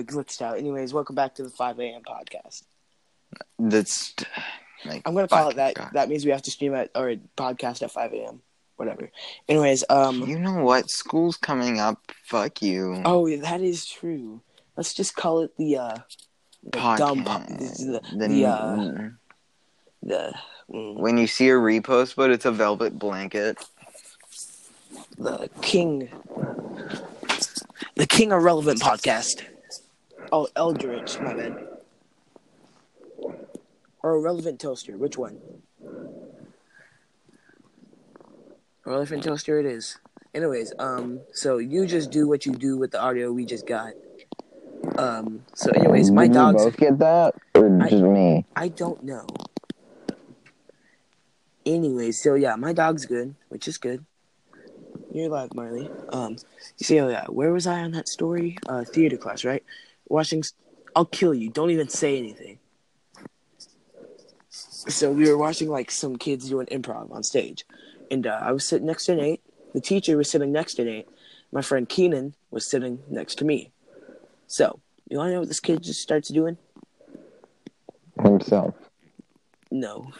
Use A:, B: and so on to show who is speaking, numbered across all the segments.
A: it glitched out. Anyways, welcome back to the 5 a.m. podcast.
B: That's like
A: I'm gonna call it that.
B: God.
A: That means we have to stream at or podcast at 5 a.m. Whatever. Anyways, um.
B: You know what? School's coming up. Fuck you.
A: Oh, that is true. Let's just call it the uh. The dumb. po-
B: Podcast.
A: The,
B: The-
A: the, uh. The. mm,
B: when you see a repost, but it's a velvet blanket.
A: the king. The king irrelevant podcast. Oh, Eldritch, my bad. Or irrelevant toaster. Which one? Irrelevant toaster. It is. Anyways, um, so you just do what you do with the audio we just got. Um, so anyways, my
C: Did
A: dogs.
C: both get that, or
A: I-
C: just me?
A: I don't know. Anyways, so yeah, my dog's good, which is good. You're alive, Marley. Um, you see, oh yeah, where was I on that story? Uh, theater class, right? Watching. I'll kill you. Don't even say anything. So we were watching like some kids doing improv on stage, and uh, I was sitting next to Nate. The teacher was sitting next to Nate. My friend Keenan was sitting next to me. So you want to know what this kid just starts doing?
C: Himself.
A: No.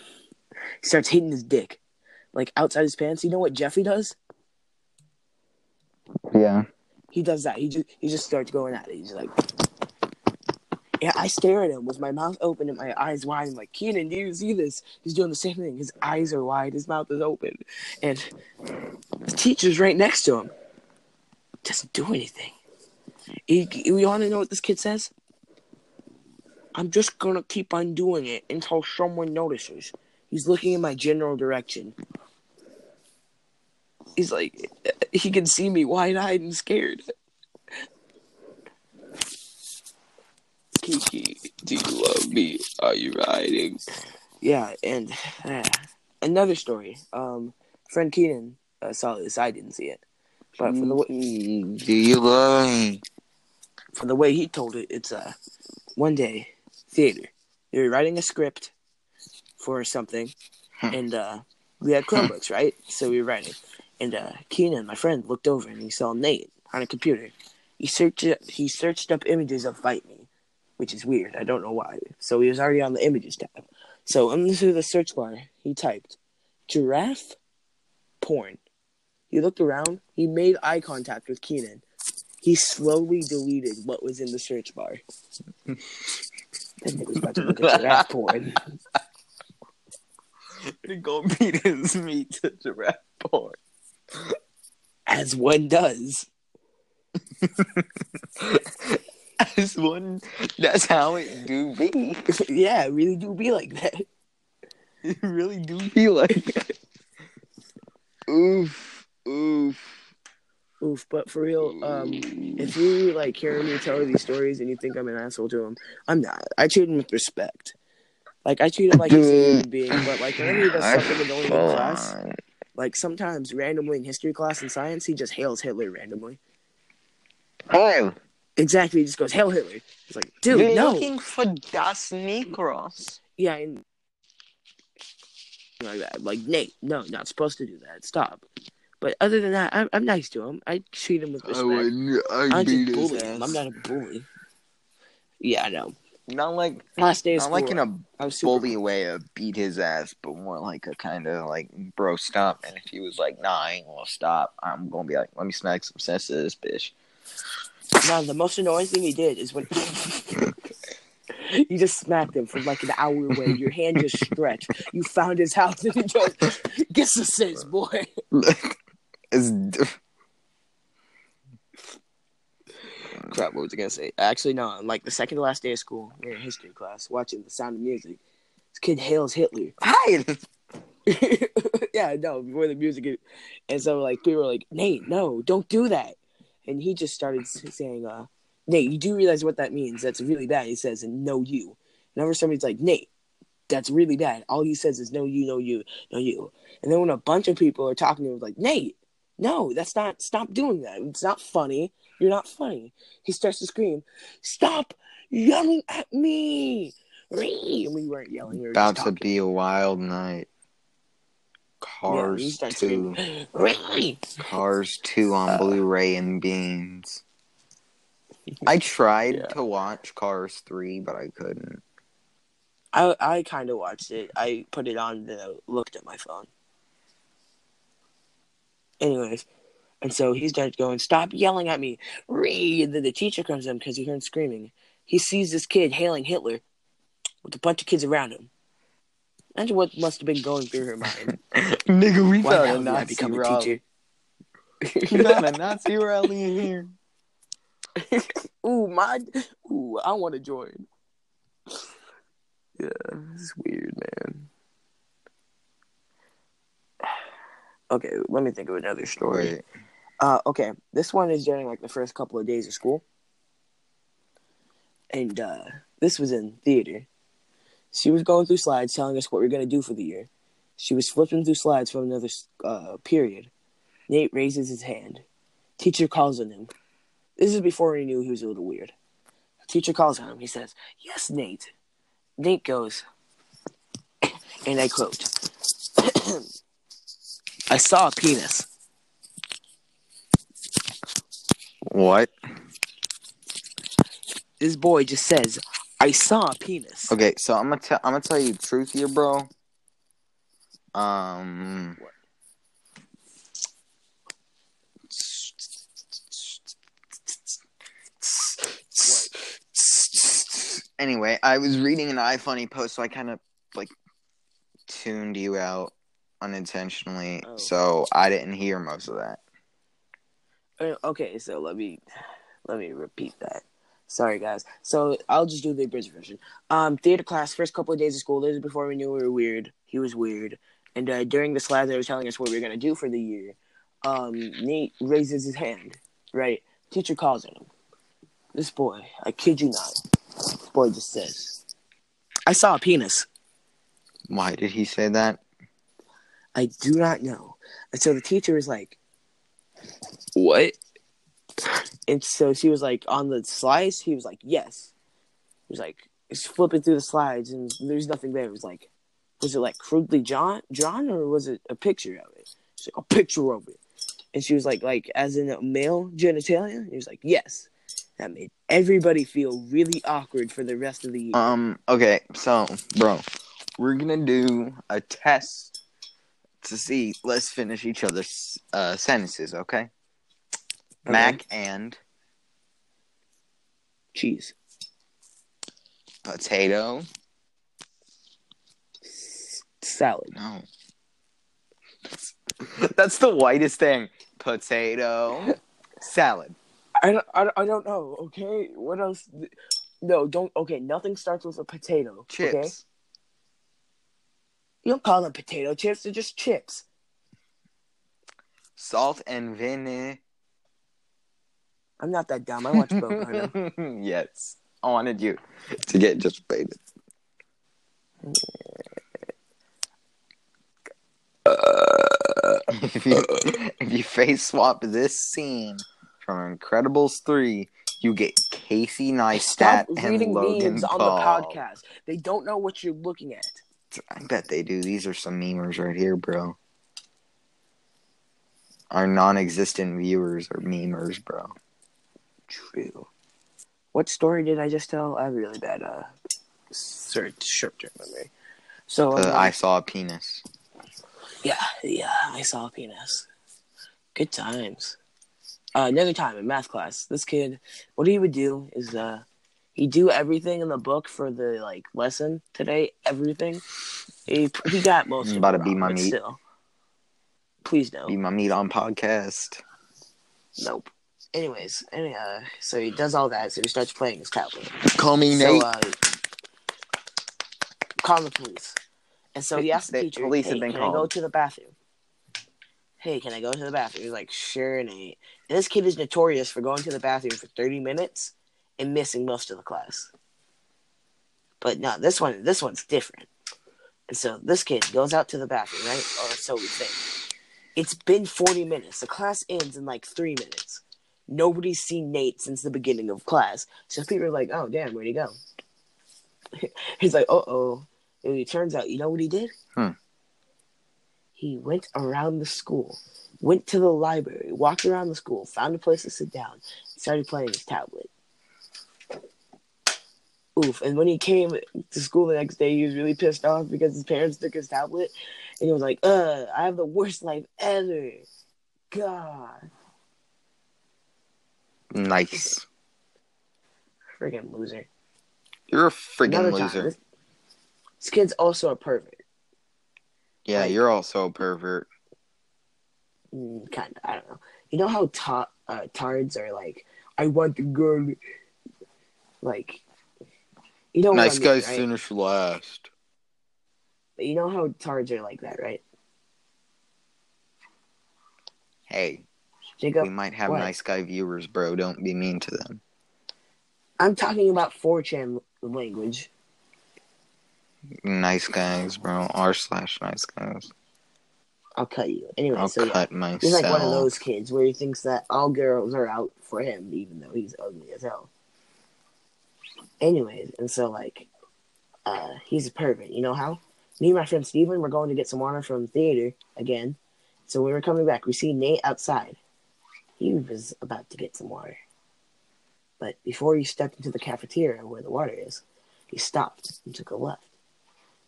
A: He starts hitting his dick. Like outside his pants. You know what Jeffy does?
C: Yeah.
A: He does that. He just he just starts going at it. He's like Yeah, I stare at him with my mouth open and my eyes wide. I'm like, Keenan, do you see this? He's doing the same thing. His eyes are wide, his mouth is open. And the teacher's right next to him. Doesn't do anything. You want to know what this kid says? I'm just gonna keep on doing it until someone notices. He's looking in my general direction. He's like, he can see me wide eyed and scared. Kiki, do you love me? Are you riding? Yeah, and uh, another story. Um, friend Keenan uh, saw this. I didn't see it, but for the way,
B: Do you love me?
A: for the way he told it, it's uh, one day theater. They were writing a script for something, and uh, we had Chromebooks, right? So we were writing, and uh, Keenan, my friend, looked over and he saw Nate on a computer. He searched he searched up images of Fight Me, which is weird. I don't know why. So he was already on the images tab. So um, into the search bar, he typed giraffe porn. He looked around. He made eye contact with Keenan. He slowly deleted what was in the search bar. that nigga was about to look at giraffe porn.
B: To go beat his meat to giraffe porn.
A: As one does.
B: As one, that's how it do be.
A: yeah, it really do be like that.
B: It really do be like that. Oof, oof.
A: Oof, but for real, um, if you like hearing me tell these stories and you think I'm an asshole to him, I'm not. I treat him with respect. Like I treat him like he's a human being, but like whenever he does something annoying in class, like sometimes randomly in history class and science, he just hails Hitler randomly.
B: Hey,
A: Exactly, he just goes, "Hail Hitler." It's like, dude,
B: you're
A: no,
B: looking for Das Negros.
A: yeah, and like that, like Nate, no, not supposed to do that. Stop. But other than that, I'm, I'm nice to him. I treat him with respect.
B: I
A: I just bully him. I'm not a bully. Yeah, I know.
B: Not like
A: Last day of
B: not
A: school,
B: like in a
A: I was super
B: bully way of beat his ass, but more like a kind of like bro stop. And if he was like, nah, I ain't gonna stop, I'm gonna be like, let me smack some sense to this bitch.
A: No, the most annoying thing he did is when you just smacked him from like an hour away. Your hand just stretched. You found his house and he just "Get the sense, boy."
B: it's
A: Crap, what was I gonna say? Actually, no. Like the second to last day of school, we we're in history class watching The Sound of Music. This kid hails Hitler.
B: hi.
A: yeah, no, before the music, and so like people were like, "Nate, no, don't do that," and he just started saying, "Uh, Nate, you do realize what that means? That's really bad." He says, "And no, you." Whenever somebody's like, "Nate," that's really bad. All he says is, "No, you, no, you, no, you." And then when a bunch of people are talking to him, like, "Nate, no, that's not. Stop doing that. It's not funny. You're not funny." He starts to scream, "Stop yelling at me!" And we weren't yelling. We were
B: About to be a wild night.
A: Yeah,
B: Cars two,
A: screaming,
B: Cars two on
A: Uh,
B: Blu-ray and beans. I tried
A: Yeah.
B: to watch Cars 3, but I couldn't.
A: I I kind of watched it. I put it on and then looked at my phone. Anyways, and so he starts going, "Stop yelling at me!" Ree! And then the teacher comes in because he heard screaming. He sees this kid hailing Hitler with a bunch of kids around him. Imagine what must have been going through her mind.
B: Nigga, we
A: Why
B: found a
A: hell did I
B: Nazi
A: become a teacher?
B: We found a Nazi rally in here.
A: Ooh, my. Ooh, I want to join. Yeah, this is weird, man. Okay, let me think of another story. Uh, okay, this one is during like the first couple of days of school, and uh, this was in theater. She was going through slides telling us what we are gonna do for the year. She was flipping through slides from another uh, period. Nate raises his hand. Teacher calls on him. This is before he knew he was a little weird. Teacher calls on him. He says, "Yes, Nate." Nate goes, and I quote, "I saw a penis."
B: What?
A: This boy just says, "I saw a penis."
B: Okay, so I'm gonna tell I'm gonna tell you the truth here, bro. Um. What? Anyway, I was reading an iFunny post, so I kind of like tuned you out unintentionally,
A: Oh.
B: so I didn't hear most of that.
A: Uh, Okay, so let me let me repeat that. Sorry, guys. So I'll just do the abridged version. Um, theater class, first couple of days of school. This is before we knew we were weird. He was weird, and uh, during the slide, they were telling us what we were gonna do for the year. Um, Nate raises his hand. Right, teacher calls on him. This boy, I kid you not, this boy just says, "I saw a penis."
B: Why did he say that?
A: I do not know. And so the teacher is like, What? And so she was like, On the slides? He was like, Yes. He was like, He's flipping through the slides and there's nothing there. It was like, Was it like crudely drawn, drawn or was it a picture of it? She's like, A picture of it. And she was like, like as in a male genitalia? He was like, Yes. That made everybody feel really awkward for the rest of the year.
B: Um. Okay. So, bro, we're gonna do a test to see. Let's finish each other's uh, sentences. Okay.
A: Okay.
B: Mac and
A: Cheese.
B: potato.
A: Salad.
B: No. That's the whitest thing. Potato salad.
A: I don't, I don't, I don't know. Okay, what else? No, don't. Okay, nothing starts with a potato.
B: Chips.
A: Okay, you don't call them potato chips. They're just chips.
B: Salt and vinegar.
A: I'm not that dumb. I watch Bob
B: yes. I wanted you to get just baited. Uh, if, you, if you face swap this scene from Incredibles 3, you get Casey Neistat
A: Stop
B: and
A: reading
B: Logan
A: memes on
B: Paul.
A: the podcast. They don't know what you're looking at.
B: I bet they do. These are some memers right here, bro. Our non-existent viewers are memers, bro.
A: True. What story did I just tell? I have really bad uh, short short term memory. So
B: Uh,
A: um,
B: I saw a penis.
A: Yeah, yeah, I saw a penis. Good times. Uh, another time in math class, this kid, what he would do is, uh, he'd do everything in the book for the like lesson today. Everything. He he got most.
B: I'm about to beat my meat.
A: Still, please no,
B: Be my meat on podcast.
A: nope. Anyways, any, uh, so he does all that. So he starts playing his tablet.
B: Call me
A: So,
B: Nate.
A: uh, call the police. And so he asked the
B: The
A: teacher,
B: police
A: hey,
B: have been
A: can I go to the bathroom? Hey, can I go to the bathroom? He's like, sure, Nate. And this kid is notorious for going to the bathroom for 30 minutes and missing most of the class. But no, this one, this one's different. And so this kid goes out to the bathroom, right? Or so we think. It's been 40 minutes. The class ends in like three minutes. Nobody's seen Nate since the beginning of class. So people are like, oh, damn, where'd he go? He's like, uh oh. And it turns out, you know what he did?
B: Hmm.
A: He went around the school, went to the library, walked around the school, found a place to sit down, started playing his tablet. Oof. And when he came to school the next day, he was really pissed off because his parents took his tablet. And he was like, uh, I have the worst life ever. God.
B: Nice.
A: Friggin' loser.
B: You're a friggin' loser.
A: This, this kid's also a pervert.
B: Yeah,
A: like-
B: you're also a pervert.
A: Mm, kind of. I don't know. You know how ta- uh, tards are like, I want the girl. Like, you know
B: nice guys
A: right?
B: finish last.
A: You know how tards are like that, right?
B: Hey,
A: Jacob,
B: we might have
A: what?
B: nice guy viewers, bro. Don't be mean to them.
A: I'm talking about 4chan language.
B: Nice guys, bro. R slash nice guys.
A: I'll cut you. Anyway,
B: I'll
A: so yeah.
B: cut myself.
A: He's like one of those kids where he thinks that all girls are out for him, even though he's ugly as hell. Anyways, and so like, uh, he's a pervert. You know how? Me and my friend Steven were going to get some water from the theater again. So we were coming back, we see Nate outside. He was about to get some water. But before he stepped into the cafeteria where the water is, he stopped and took a left.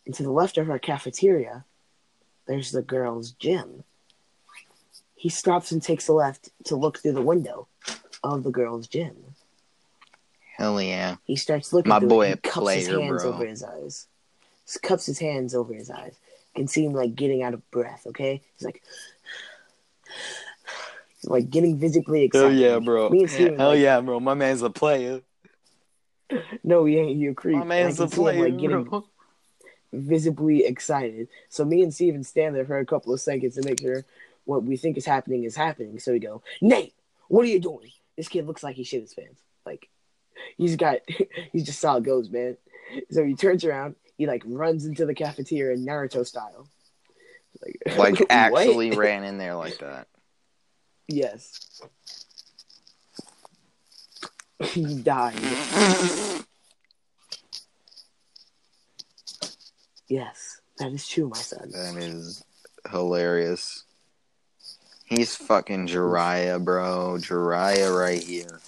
A: And to the left of our cafeteria, there's the girls' gym. He stops and takes a left to look through the window of the girls' gym.
B: Hell yeah.
A: He starts looking
B: My boy
A: it. Cups his hands
B: bro.
A: over his eyes. He cups his hands over his eyes. You can see him like getting out of breath, okay? He's like like getting visibly excited.
B: bro.
A: Me and Steven, like,
B: yeah, bro. My man's a player.
A: No, he ain't you a creep.
B: My man's
A: I
B: a
A: can see him,
B: player,
A: like getting
B: bro.
A: visibly excited. So me and Steven stand there for a couple of seconds to make sure what we think is happening is happening. So we go, Nate, what are you doing? This kid looks like he shit his pants. Like he's got he's just saw it goes, man. So he turns around, he like runs into the cafeteria in Naruto style. Like,
B: Like actually ran in there like that.
A: Yes. he died. Yes, that is true, my son.
B: That is hilarious. He's fucking Jiraiya, bro. Jiraiya right here.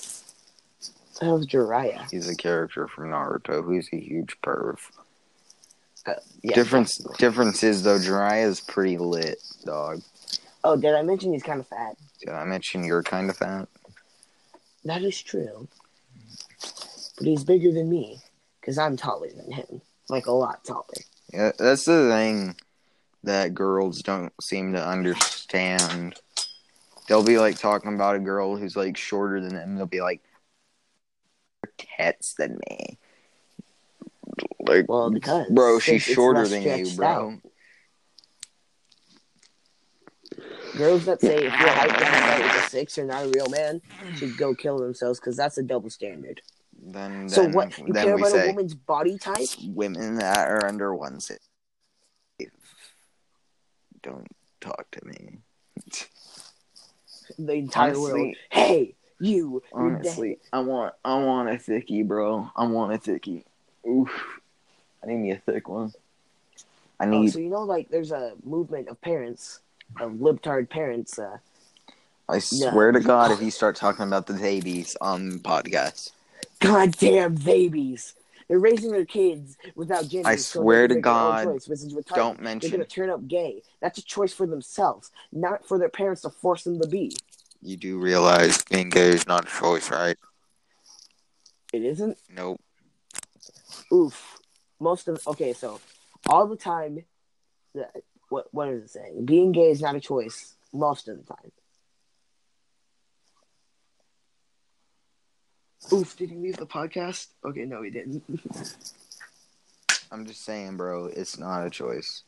A: That was Jiraiya.
B: He's a character from Naruto who's a huge perv.
A: Uh, yeah,
B: difference
A: definitely.
B: difference is though Jiraiya's pretty lit, dog.
A: Oh, did I mention he's kind of fat?
B: Did I mention you're kind of fat?
A: That is true. But he's bigger than me, because I'm taller than him. Like, a lot taller.
B: Yeah, that's the thing that girls don't seem to understand. They'll be like talking about a girl who's like shorter than them. They'll be like, "Tits than me." Like,
A: Well, because
B: bro, she's shorter than you, bro.
A: Girls that say if your height doesn't start with a six, you're not a real man, should go kill themselves, because that's a double standard.
B: Then,
A: so
B: then,
A: what? You care about a woman's body type?
B: women that are under one six. Don't talk to me.
A: The entire
B: Honestly-
A: world. Hey, you. you're.
B: Honestly, I want I want a thickie, bro. I want a thickie. Oof. I need me a thick one. I need.
A: Oh,
B: need
A: so you know, like, there's a movement of parents, of libtard parents. Uh,
B: I swear to God if you start talking about the babies on the podcast.
A: goddamn babies. They're raising their kids without gender.
B: I swear to
A: make their own
B: God,
A: choice, which is retarded.
B: Don't mention.
A: They're gonna turn up gay. That's a choice for themselves, not for their parents to force them to be.
B: you do realize being gay is not a choice, right?
A: It isn't.
B: Nope.
A: Oof. Most of okay, so all the time, the, what what is it saying? Being gay is not a choice most of the time. Oof! Did he leave the podcast? Okay, no, he didn't.
B: I'm just saying, bro, it's not a choice.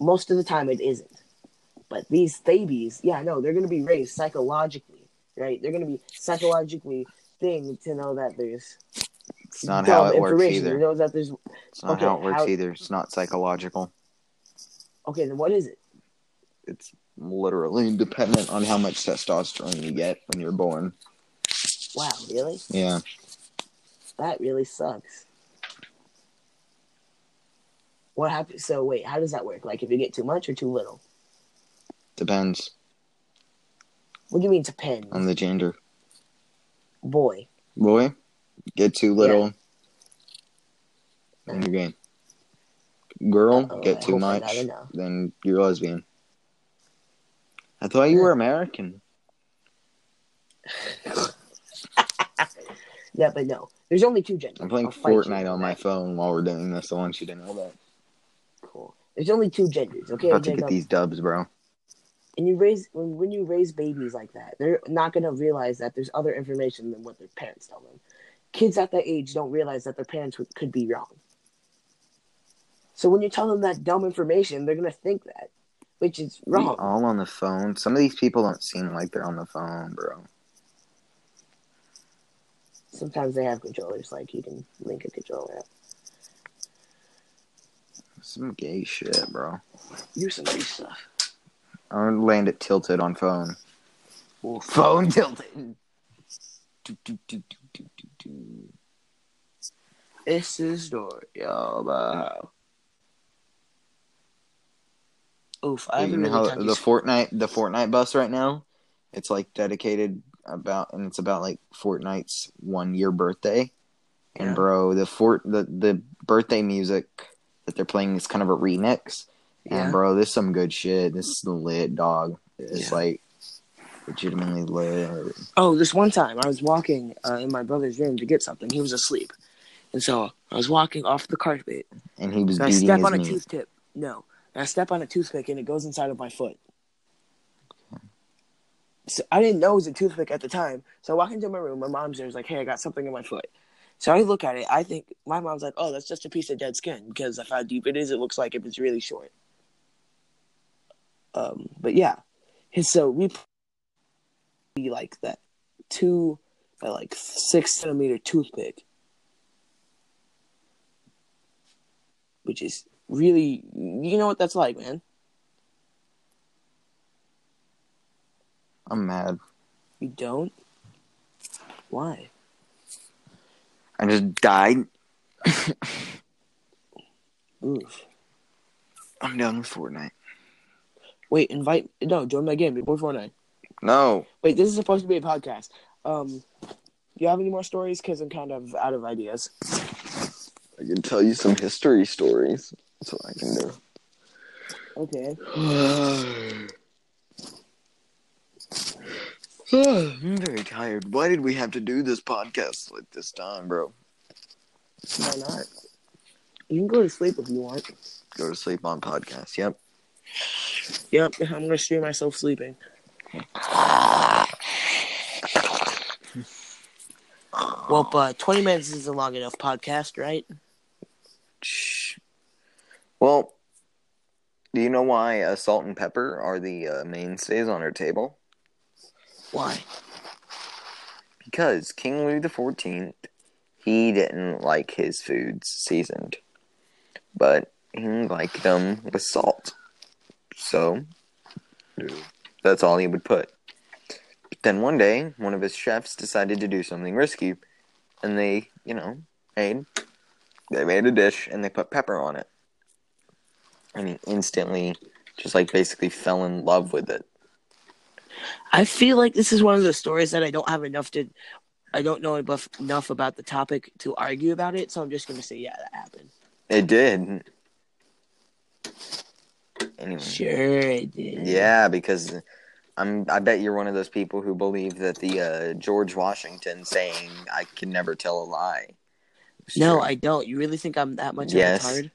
A: most of the time, it isn't. But these babies, yeah, no, they're gonna be raised psychologically, right? They're gonna be psychologically thing to know that there's
B: It's not how it works
A: information. To
B: either.
A: know that there's
B: It's not
A: Okay,
B: how it works
A: how-
B: either. It's not psychological.
A: Okay. Then what is it?
B: It's literally dependent on how much testosterone you get when you're born.
A: Wow, really?
B: Yeah.
A: That really sucks. What happens? So wait, how does that work? Like if you get too much or too little?
B: Depends
A: What do you mean depends?
B: on the gender.
A: Boy,
B: Boy, get too little. in your game. Girl,
A: Uh-oh,
B: get too much, then you're lesbian. I thought you were American.
A: Yeah, but no. There's only two genders.
B: I'm playing
A: I'll
B: Fortnite on my phone while we're doing this. I want you to know that.
A: Cool. There's only two genders, okay,
B: About to get these dubs, bro.
A: And you raise when, when you raise babies like that, they're not gonna realize that there's other information than what their parents tell them. Kids at that age don't realize that their parents would, could be wrong. So when you tell them that dumb information, they're gonna think that, which is
B: We
A: wrong.
B: all on the phone. Some of these people don't seem like they're on the phone, bro.
A: Sometimes they have controllers, like you can link a controller. Up.
B: Some gay shit, bro.
A: Do some nice stuff.
B: I'm gonna land it tilted on phone.
A: Well,
B: Phone tilted. Do, do, do, do, do, do, do.
A: It's a story about. Oof, I haven't
B: know
A: really
B: how the Fortnite the Fortnite bus right now, it's like dedicated about and it's about like Fortnite's one year birthday. And
A: Yeah.
B: bro, the fort the the birthday music that they're playing is kind of a remix.
A: Yeah.
B: And bro, this is some good shit. This is the lit dog. It's
A: Yeah.
B: like legitimately lit.
A: Oh, this one time I was walking uh, in my brother's room to get something. He was asleep, and so I was walking off the carpet.
B: And he was
A: And I step on a tooth tip. No, and I step on a toothpick and it goes inside of my foot. So I didn't know it was a toothpick at the time. So I walk into my room. My mom's there. Is like, "Hey, I got something in my foot." So I look at it. I think my mom's like, "Oh, that's just a piece of dead skin." Because of how deep it is, it looks like if it's really short. Um, but yeah, and so we like that two by like six centimeter toothpick, which is really you know what that's like, man.
B: I'm mad.
A: You don't. Why?
B: I just died.
A: Oof.
B: I'm done with Fortnite.
A: Wait, invite no, join my game before Fortnite.
B: No.
A: Wait, this is supposed to be a podcast. Um, do you have any more stories? Because I'm kind of out of ideas.
B: I can tell you some history stories. That's what I can do.
A: Okay.
B: I'm very tired. Why did we have to do this podcast like this time, bro?
A: Why not? You can go to sleep if you want.
B: Go to sleep on podcast. Yep.
A: Yep, I'm gonna stream myself sleeping. Well, but 20 minutes is a long enough podcast, right?
B: Well, do you know why uh, salt and pepper are the uh, mainstays on our table?
A: Why?
B: Because King Louis the Fourteenth, he didn't like his foods seasoned, but he liked them with salt. So that's all he would put. But then one day, one of his chefs decided to do something risky, and they, you know, made they made a dish and they put pepper on it, and he instantly just like basically fell in love with it.
A: I feel like this is one of the stories that I don't have enough to. I don't know enough enough about the topic to argue about it, so I'm just gonna say, yeah, that happened.
B: It did. Anyway.
A: Sure, it did.
B: Yeah, because I'm. I bet you're one of those people who believe that the uh, George Washington saying "I can never tell a lie."
A: No,
B: true.
A: I don't. You really think I'm that much
B: Yes.
A: of a retard?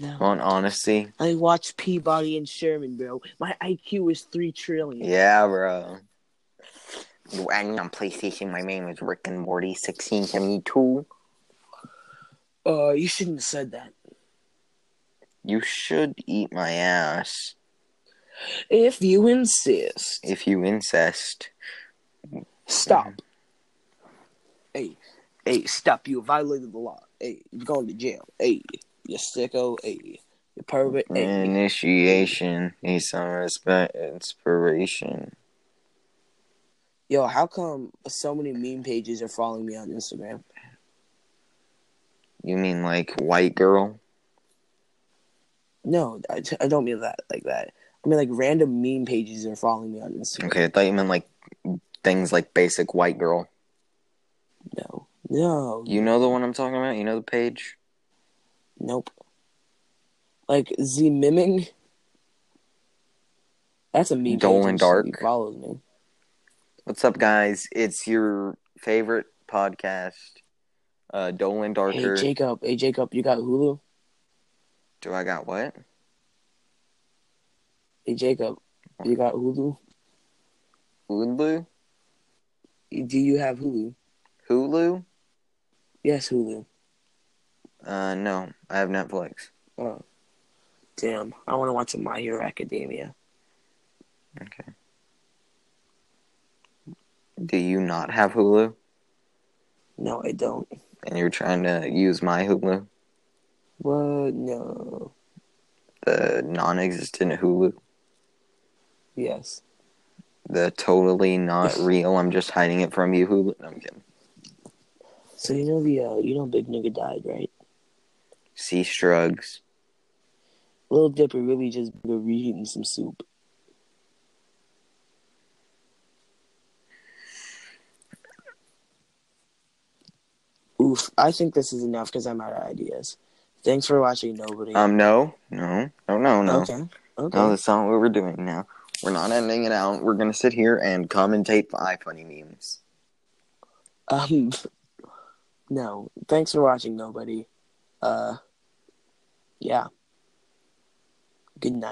A: No.
B: On honesty,
A: I watched Peabody and Sherman, bro. My IQ is three trillion.
B: yeah, bro. And on PlayStation, my name is Rick and Morty sixteen seventy two.
A: Uh, you shouldn't have said that.
B: You should eat my ass
A: If you insist.
B: if you incest.
A: Stop. Hey, hey, stop! You violated the law. Hey, you're going to jail. Hey, you sicko. Hey, you pervert. Hey,
B: Initiation needs some respect, inspiration.
A: yo, how come so many meme pages are following me on Instagram?
B: You mean like white girl?
A: No, I, I don't mean that like that. I mean like random meme pages are following me on Instagram.
B: Okay, I thought you meant like things like basic white girl.
A: No, no.
B: You know the one I'm talking about? You know the page?
A: Nope. Like Z Miming. That's a meme.
B: Dolan. Dark.
A: He follows me.
B: What's up, guys? It's your favorite podcast, uh, Dolan Darker.
A: Hey Jacob. Hey Jacob. You got Hulu?
B: Do I got what?
A: Hey Jacob. You got Hulu?
B: Hulu?
A: Do you have Hulu?
B: Hulu?
A: Yes, Hulu.
B: Uh, no, I have Netflix.
A: Oh, damn! I want to watch My Hero Academia.
B: Okay. Do you not have Hulu?
A: No, I don't.
B: And you're trying to use my Hulu,
A: What? No.
B: the non-existent Hulu,
A: Yes.
B: the totally not real. I'm just hiding it from you, Hulu. No, I'm kidding.
A: So you know the uh, you know Big Nigga died, right?
B: Sea Strugs.
A: Little Dipper really just been reheating some soup. Oof, I think this is enough because I'm out of ideas. Thanks for watching, nobody.
B: Um, no, no, no, no, no.
A: Okay. Okay.
B: No, that's not what we're doing now. We're not ending it out. We're gonna sit here and commentate iFunny memes.
A: Um. No. Thanks for watching, nobody. Uh. Yeah. Good night.